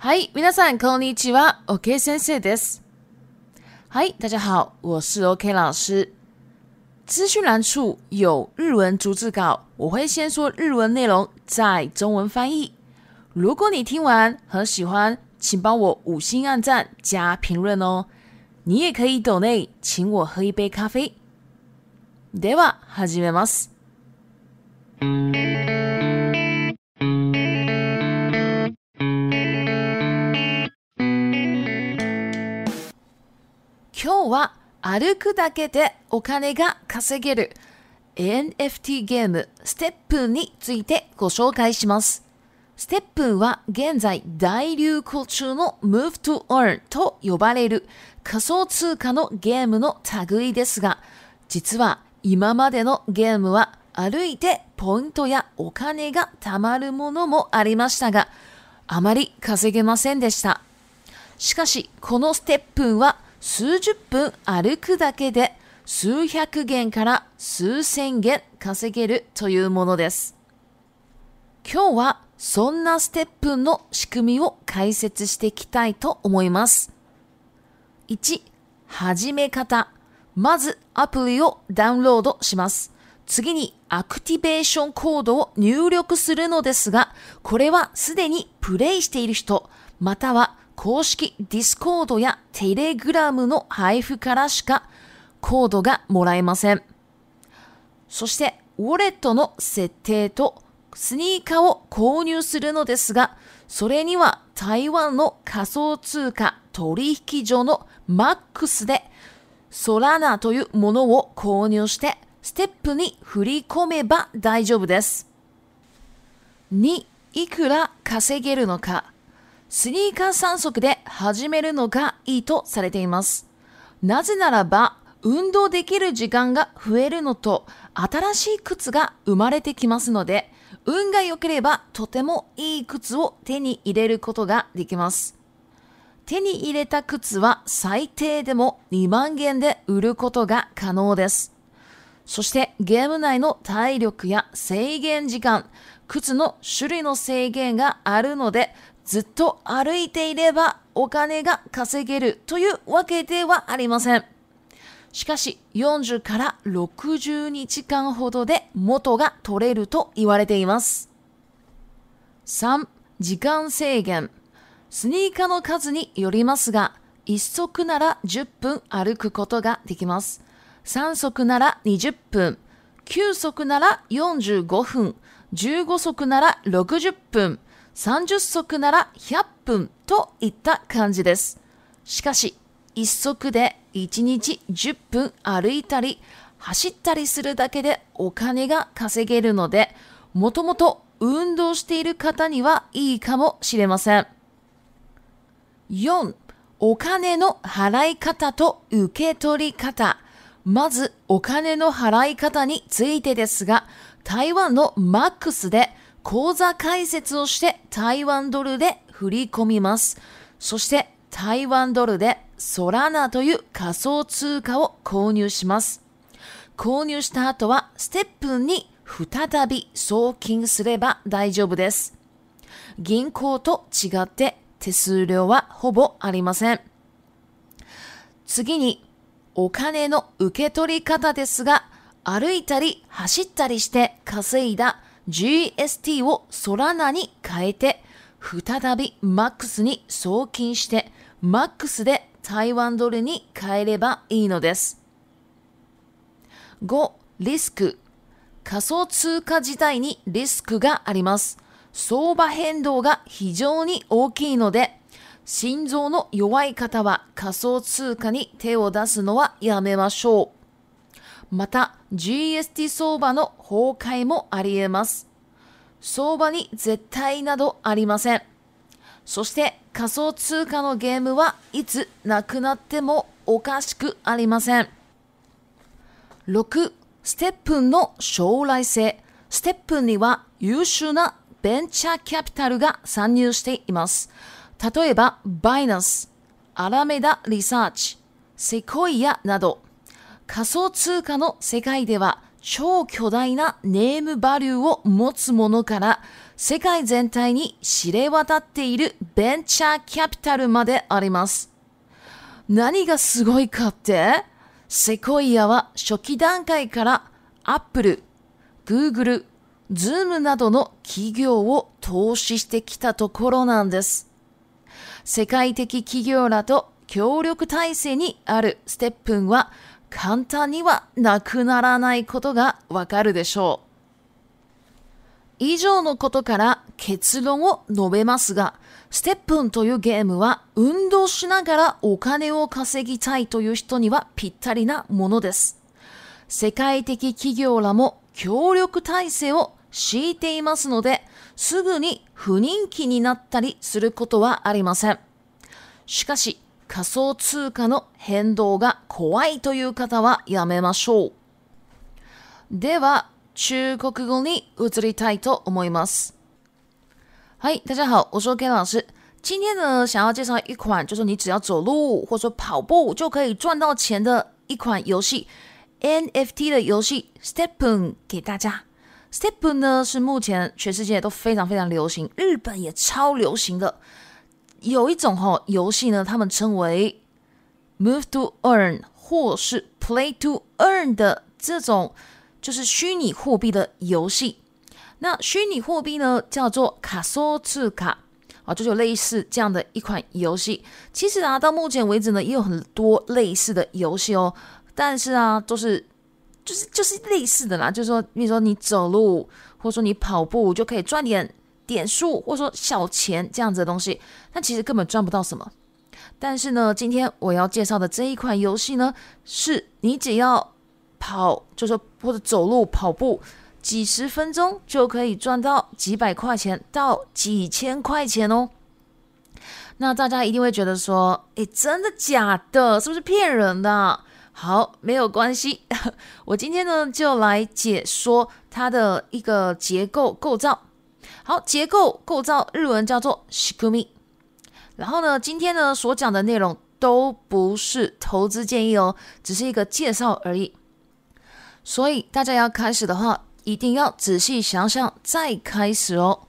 Hi, みさんこんにちは。OK, 先生です。i s 大家好，我是 OK 老师。资讯栏处有日文逐字稿，我会先说日文内容，再中文翻译。如果你听完很喜欢，请帮我五星按赞加评论哦。你也可以 d o n 请我喝一杯咖啡。では、始めます。今日は歩くだけでお金が稼げる NFT ゲームステップについてご紹介します。ステップは現在大流行中の Move to Earn と呼ばれる仮想通貨のゲームの類ですが、実は今までのゲームは歩いてポイントやお金が貯まるものもありましたが、あまり稼げませんでした。しかし、このステップは数十分歩くだけで数百元から数千元稼げるというものです。今日はそんなステップの仕組みを解説していきたいと思います。1、始め方。まずアプリをダウンロードします。次にアクティベーションコードを入力するのですが、これはすでにプレイしている人、または公式ディスコードやテレグラムの配布からしかコードがもらえません。そして、ウォレットの設定とスニーカーを購入するのですが、それには台湾の仮想通貨取引所の MAX でソラナというものを購入してステップに振り込めば大丈夫です。2、いくら稼げるのかスニーカー3足で始めるのがいいとされています。なぜならば、運動できる時間が増えるのと、新しい靴が生まれてきますので、運が良ければとてもいい靴を手に入れることができます。手に入れた靴は最低でも2万円で売ることが可能です。そしてゲーム内の体力や制限時間、靴の種類の制限があるのでずっと歩いていればお金が稼げるというわけではありません。しかし40から60日間ほどで元が取れると言われています。3、時間制限。スニーカーの数によりますが、1足なら10分歩くことができます。3足なら20分、9足なら45分、15足なら60分、30足なら100分といった感じです。しかし、1足で1日10分歩いたり、走ったりするだけでお金が稼げるので、もともと運動している方にはいいかもしれません。4. お金の払い方と受け取り方。まず、お金の払い方についてですが、台湾のマックスで口座開設をして台湾ドルで振り込みます。そして台湾ドルでソラナという仮想通貨を購入します。購入した後はステップに再び送金すれば大丈夫です。銀行と違って手数料はほぼありません。次にお金の受け取り方ですが、歩いたり走ったりして稼いだ GST をソラナに変えて、再び MAX に送金して、MAX で台湾ドルに変えればいいのです。5、リスク。仮想通貨自体にリスクがあります。相場変動が非常に大きいので、心臓の弱い方は仮想通貨に手を出すのはやめましょう。また GST 相場の崩壊もあり得ます。相場に絶対などありません。そして仮想通貨のゲームはいつなくなってもおかしくありません。6、ステップンの将来性。ステップンには優秀なベンチャーキャピタルが参入しています。例えば、バイナス、アラメダリサーチ、セコイアなど、仮想通貨の世界では超巨大なネームバリューを持つものから世界全体に知れ渡っているベンチャーキャピタルまであります。何がすごいかってセコイアは初期段階からアップル、グーグル、ズームなどの企業を投資してきたところなんです。世界的企業らと協力体制にあるステップンは簡単にはなくならないことがわかるでしょう。以上のことから結論を述べますが、ステップンというゲームは運動しながらお金を稼ぎたいという人にはぴったりなものです。世界的企業らも協力体制を敷いていますので、すぐに不人気になったりすることはありません。しかし、仮想通貨の変動が怖いという方はやめましょう。では、中国語に移りたいと思います。はい、大家好，おは K 老师。今天呢，想要介绍一款就是你只要走路或者跑步就可以赚到钱的一款游戏 NFT 的游戏 Stepen 给大家。Stepen 呢是目前全世界都非常非常流行，日本也超流行的。有一种哈游戏呢，他们称为 “move to earn” 或是 “play to earn” 的这种，就是虚拟货币的游戏。那虚拟货币呢，叫做卡索次卡啊，就有类似这样的一款游戏。其实啊，到目前为止呢，也有很多类似的游戏哦。但是啊，都是就是就是类似的啦，就是说，比如说你走路或者说你跑步就可以赚点。点数或者说小钱这样子的东西，那其实根本赚不到什么。但是呢，今天我要介绍的这一款游戏呢，是你只要跑，就是或者走路跑步几十分钟就可以赚到几百块钱到几千块钱哦。那大家一定会觉得说：“诶，真的假的？是不是骗人的？”好，没有关系，我今天呢就来解说它的一个结构构造。好，结构构造日文叫做 “shikumi”。然后呢，今天呢所讲的内容都不是投资建议哦，只是一个介绍而已。所以大家要开始的话，一定要仔细想想再开始哦。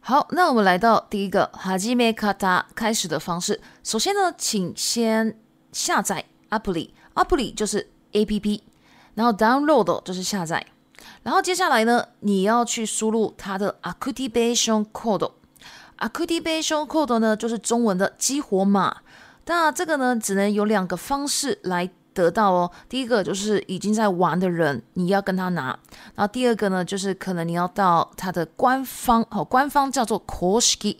好，那我们来到第一个哈基米卡达 kata” 开始的方式。首先呢，请先下载 “apply”，“apply” 就是 A P P，然后 “download” 就是下载。然后接下来呢，你要去输入它的 activation code。activation code 呢，就是中文的激活码。那这个呢，只能有两个方式来得到哦。第一个就是已经在玩的人，你要跟他拿。然后第二个呢，就是可能你要到他的官方，哦，官方叫做 Koski，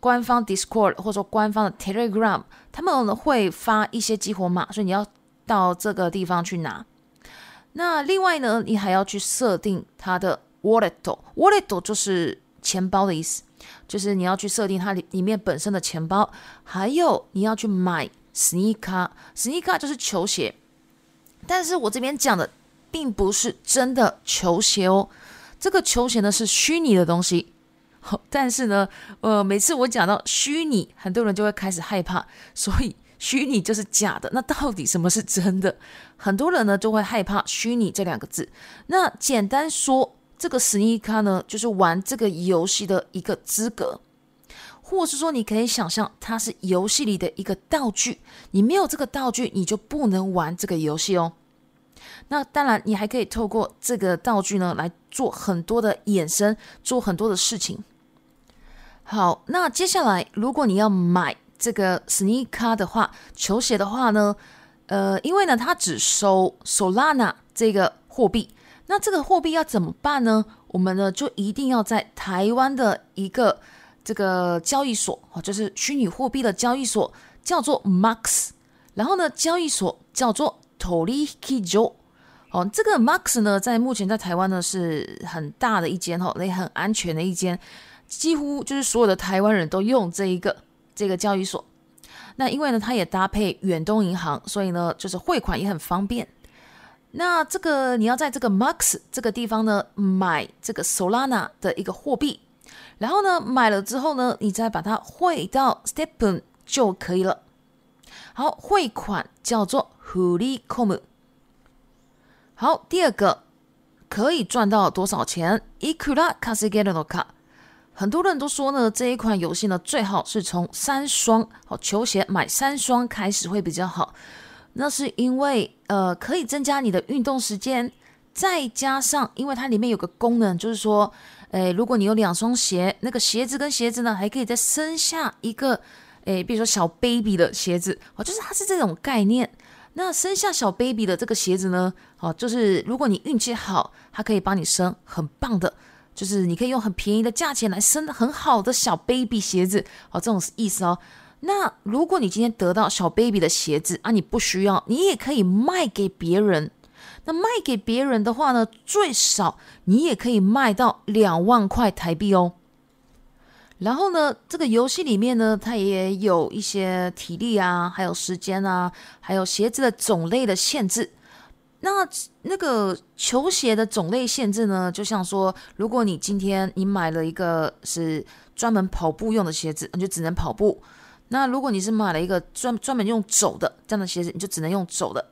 官方 Discord 或者说官方的 Telegram，他们会发一些激活码，所以你要到这个地方去拿。那另外呢，你还要去设定它的 w a l l e t o w a l l e t 就是钱包的意思，就是你要去设定它里里面本身的钱包，还有你要去买 sneaker，sneaker 就是球鞋。但是我这边讲的并不是真的球鞋哦，这个球鞋呢是虚拟的东西。但是呢，呃，每次我讲到虚拟，很多人就会开始害怕，所以。虚拟就是假的，那到底什么是真的？很多人呢就会害怕“虚拟”这两个字。那简单说，这个十 e r 呢，就是玩这个游戏的一个资格，或是说你可以想象它是游戏里的一个道具。你没有这个道具，你就不能玩这个游戏哦。那当然，你还可以透过这个道具呢来做很多的衍生，做很多的事情。好，那接下来如果你要买。这个 Sneaker 的话，球鞋的话呢，呃，因为呢，它只收 Solana 这个货币，那这个货币要怎么办呢？我们呢，就一定要在台湾的一个这个交易所哦，就是虚拟货币的交易所，叫做 Max，然后呢，交易所叫做 Torikijo。哦，这个 Max 呢，在目前在台湾呢，是很大的一间哦，也很安全的一间，几乎就是所有的台湾人都用这一个。这个交易所，那因为呢，它也搭配远东银行，所以呢，就是汇款也很方便。那这个你要在这个 Max 这个地方呢，买这个 Solana 的一个货币，然后呢，买了之后呢，你再把它汇到 Stepun 就可以了。好，汇款叫做 Huli Com。好，第二个可以赚到多少钱？Ikura Kasigeneroka。很多人都说呢，这一款游戏呢，最好是从三双好球鞋买三双开始会比较好。那是因为呃，可以增加你的运动时间，再加上因为它里面有个功能，就是说，诶如果你有两双鞋，那个鞋子跟鞋子呢，还可以再生下一个，诶，比如说小 baby 的鞋子，哦，就是它是这种概念。那生下小 baby 的这个鞋子呢，哦，就是如果你运气好，它可以帮你生，很棒的。就是你可以用很便宜的价钱来生很好的小 baby 鞋子，哦，这种意思哦。那如果你今天得到小 baby 的鞋子啊，你不需要，你也可以卖给别人。那卖给别人的话呢，最少你也可以卖到两万块台币哦。然后呢，这个游戏里面呢，它也有一些体力啊，还有时间啊，还有鞋子的种类的限制。那那个球鞋的种类限制呢？就像说，如果你今天你买了一个是专门跑步用的鞋子，你就只能跑步；那如果你是买了一个专专门用走的这样的鞋子，你就只能用走的。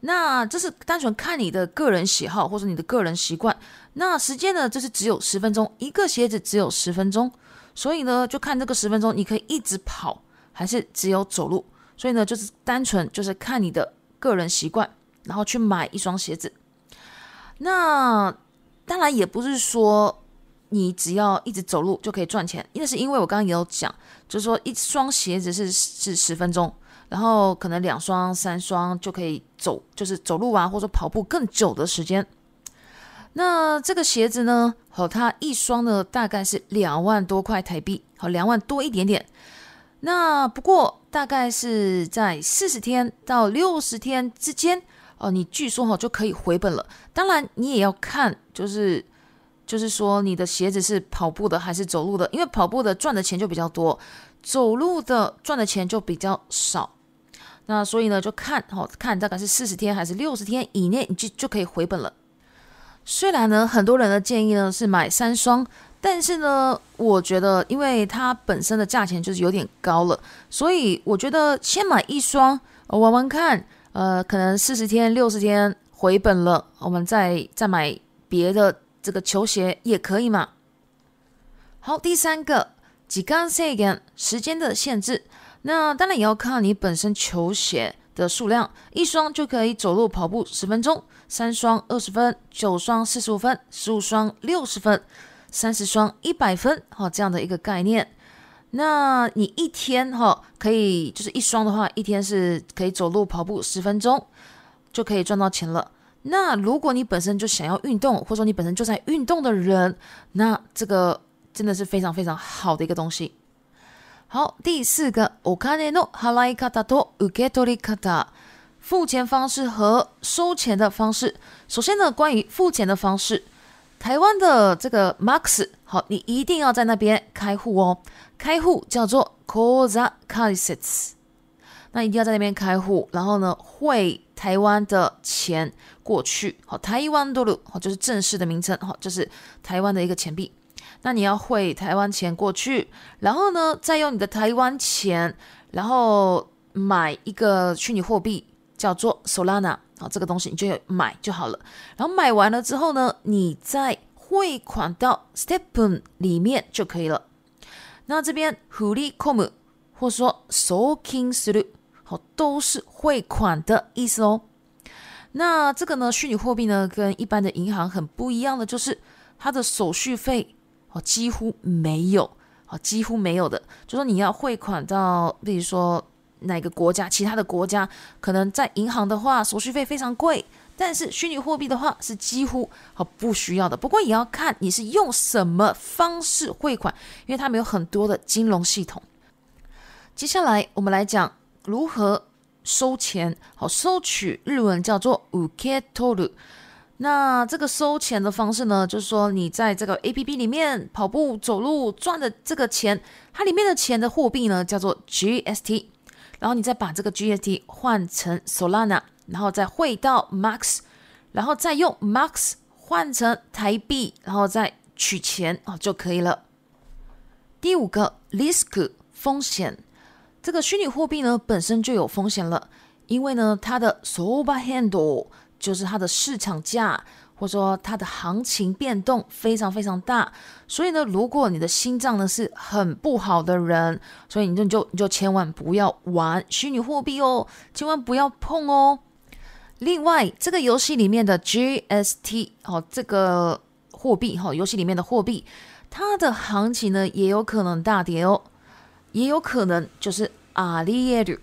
那这是单纯看你的个人喜好或者你的个人习惯。那时间呢，就是只有十分钟，一个鞋子只有十分钟，所以呢，就看这个十分钟，你可以一直跑还是只有走路。所以呢，就是单纯就是看你的个人习惯。然后去买一双鞋子，那当然也不是说你只要一直走路就可以赚钱，那是因为我刚刚也有讲，就是说一双鞋子是是十分钟，然后可能两双、三双就可以走，就是走路啊，或者说跑步更久的时间。那这个鞋子呢，好，它一双呢大概是两万多块台币，好，两万多一点点。那不过大概是在四十天到六十天之间。哦，你据说哈就可以回本了。当然，你也要看，就是就是说，你的鞋子是跑步的还是走路的，因为跑步的赚的钱就比较多，走路的赚的钱就比较少。那所以呢，就看哈，看大概是四十天还是六十天以内，你就就可以回本了。虽然呢，很多人的建议呢是买三双，但是呢，我觉得因为它本身的价钱就是有点高了，所以我觉得先买一双玩玩看。呃，可能四十天、六十天回本了，我们再再买别的这个球鞋也可以嘛。好，第三个几干塞一时间的限制，那当然也要看你本身球鞋的数量，一双就可以走路跑步十分钟，三双二十分，九双四十五分，十五双六十分，三十双一百分，好这样的一个概念。那你一天哈可以就是一双的话，一天是可以走路跑步十分钟就可以赚到钱了。那如果你本身就想要运动，或者说你本身就在运动的人，那这个真的是非常非常好的一个东西。好，第四个，お金の払い方と受け取り方，付钱方式和收钱的方式。首先呢，关于付钱的方式，台湾的这个 Max，好，你一定要在那边开户哦。开户叫做 Kozakalisets，那一定要在那边开户。然后呢，汇台湾的钱过去，好台湾 i w 好，就是正式的名称，好，就是台湾的一个钱币。那你要汇台湾钱过去，然后呢，再用你的台湾钱，然后买一个虚拟货币叫做 Solana，好，这个东西你就有买就好了。然后买完了之后呢，你再汇款到 s t e p n 里面就可以了。那这边，huli com 或说，souking slu 好，都是汇款的意思哦。那这个呢，虚拟货币呢，跟一般的银行很不一样的，就是它的手续费哦，几乎没有，哦，几乎没有的。就说你要汇款到，比如说哪个国家，其他的国家，可能在银行的话，手续费非常贵。但是虚拟货币的话是几乎好不需要的，不过也要看你是用什么方式汇款，因为他们有很多的金融系统。接下来我们来讲如何收钱，好收取日文叫做ウケトル。那这个收钱的方式呢，就是说你在这个 APP 里面跑步走路赚的这个钱，它里面的钱的货币呢叫做 GST，然后你再把这个 GST 换成 Solana。然后再汇到 Max，然后再用 Max 换成台币，然后再取钱哦就可以了。第五个 Risk 风险，这个虚拟货币呢本身就有风险了，因为呢它的 Sober Handle 就是它的市场价或者说它的行情变动非常非常大，所以呢如果你的心脏呢是很不好的人，所以你就就就千万不要玩虚拟货币哦，千万不要碰哦。另外，这个游戏里面的 GST 哦，这个货币哈，游戏里面的货币，它的行情呢也有可能大跌哦，也有可能就是阿里耶鲁。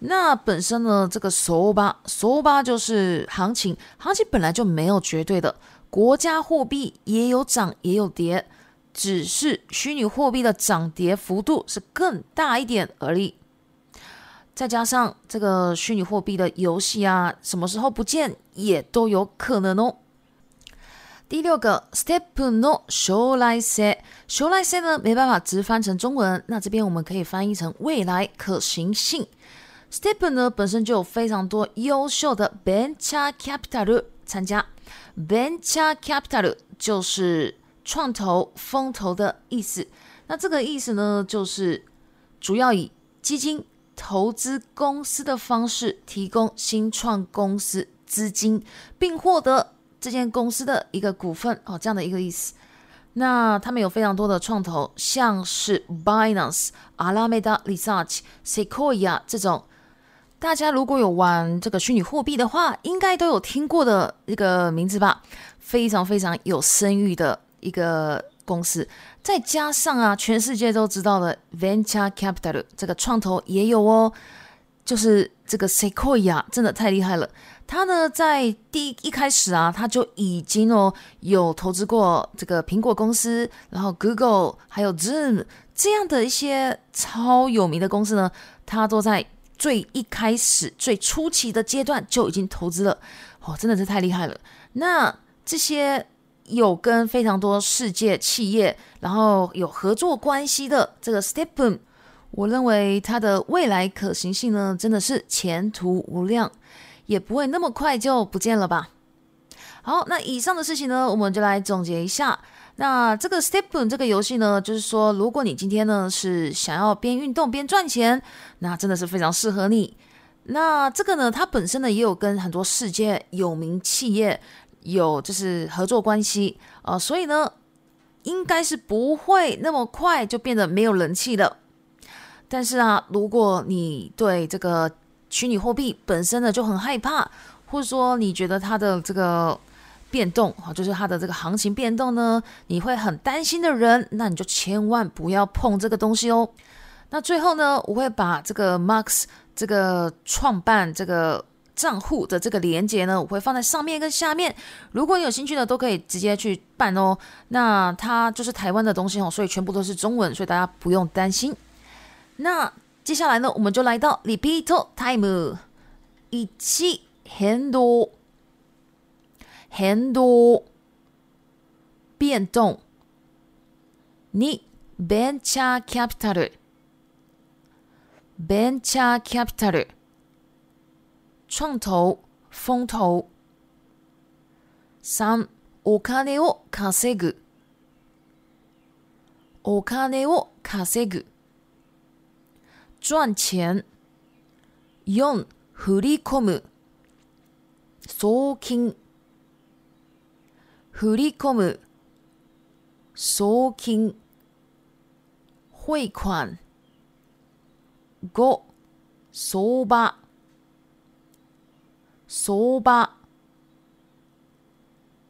那本身呢，这个索 o 索 s 就是行情，行情本来就没有绝对的，国家货币也有涨也有跌，只是虚拟货币的涨跌幅度是更大一点而已。再加上这个虚拟货币的游戏啊，什么时候不见也都有可能哦。第六个，step no showline C，showline 呢没办法直翻成中文，那这边我们可以翻译成未来可行性。step 呢本身就有非常多优秀的 venture capital 参加，venture capital 就是创投、风投的意思。那这个意思呢，就是主要以基金。投资公司的方式提供新创公司资金，并获得这间公司的一个股份哦，这样的一个意思。那他们有非常多的创投，像是 Binance、阿拉梅达、Sequoia 这种，大家如果有玩这个虚拟货币的话，应该都有听过的一个名字吧，非常非常有声誉的一个。公司再加上啊，全世界都知道的 Venture Capital 这个创投也有哦，就是这个 Sequoia 真的太厉害了。他呢在第一开始啊，他就已经哦有投资过这个苹果公司，然后 Google 还有 Zoom 这样的一些超有名的公司呢，他都在最一开始最初期的阶段就已经投资了。哦，真的是太厉害了。那这些。有跟非常多世界企业，然后有合作关系的这个 StepN，我认为它的未来可行性呢，真的是前途无量，也不会那么快就不见了吧。好，那以上的事情呢，我们就来总结一下。那这个 StepN 这个游戏呢，就是说，如果你今天呢是想要边运动边赚钱，那真的是非常适合你。那这个呢，它本身呢也有跟很多世界有名企业。有就是合作关系啊，所以呢，应该是不会那么快就变得没有人气的。但是啊，如果你对这个虚拟货币本身呢就很害怕，或者说你觉得它的这个变动啊，就是它的这个行情变动呢，你会很担心的人，那你就千万不要碰这个东西哦。那最后呢，我会把这个 Max 这个创办这个。账户的这个连接呢，我会放在上面跟下面。如果你有兴趣呢，都可以直接去办哦。那它就是台湾的东西哦，所以全部都是中文，所以大家不用担心。那接下来呢，我们就来到 repeat time，一起很多很多变动。你 venture capital，venture capital。创投、风投。三、お金を稼ぐ、お金を稼ぐ、赚钱。四、振り込む、送金、振り込む、送金、汇款。五、相場。说吧，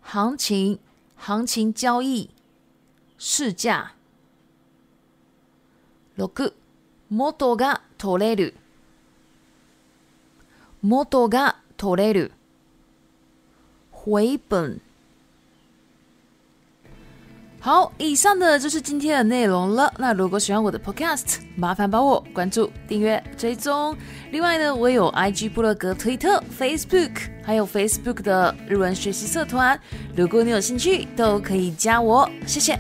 行情、行情交易、市价。六，元取れる，元取れる，回本。好，以上的就是今天的内容了。那如果喜欢我的 Podcast，麻烦帮我关注、订阅、追踪。另外呢，我也有 IG、布洛格、推特、Facebook，还有 Facebook 的日文学习社团。如果你有兴趣，都可以加我。谢谢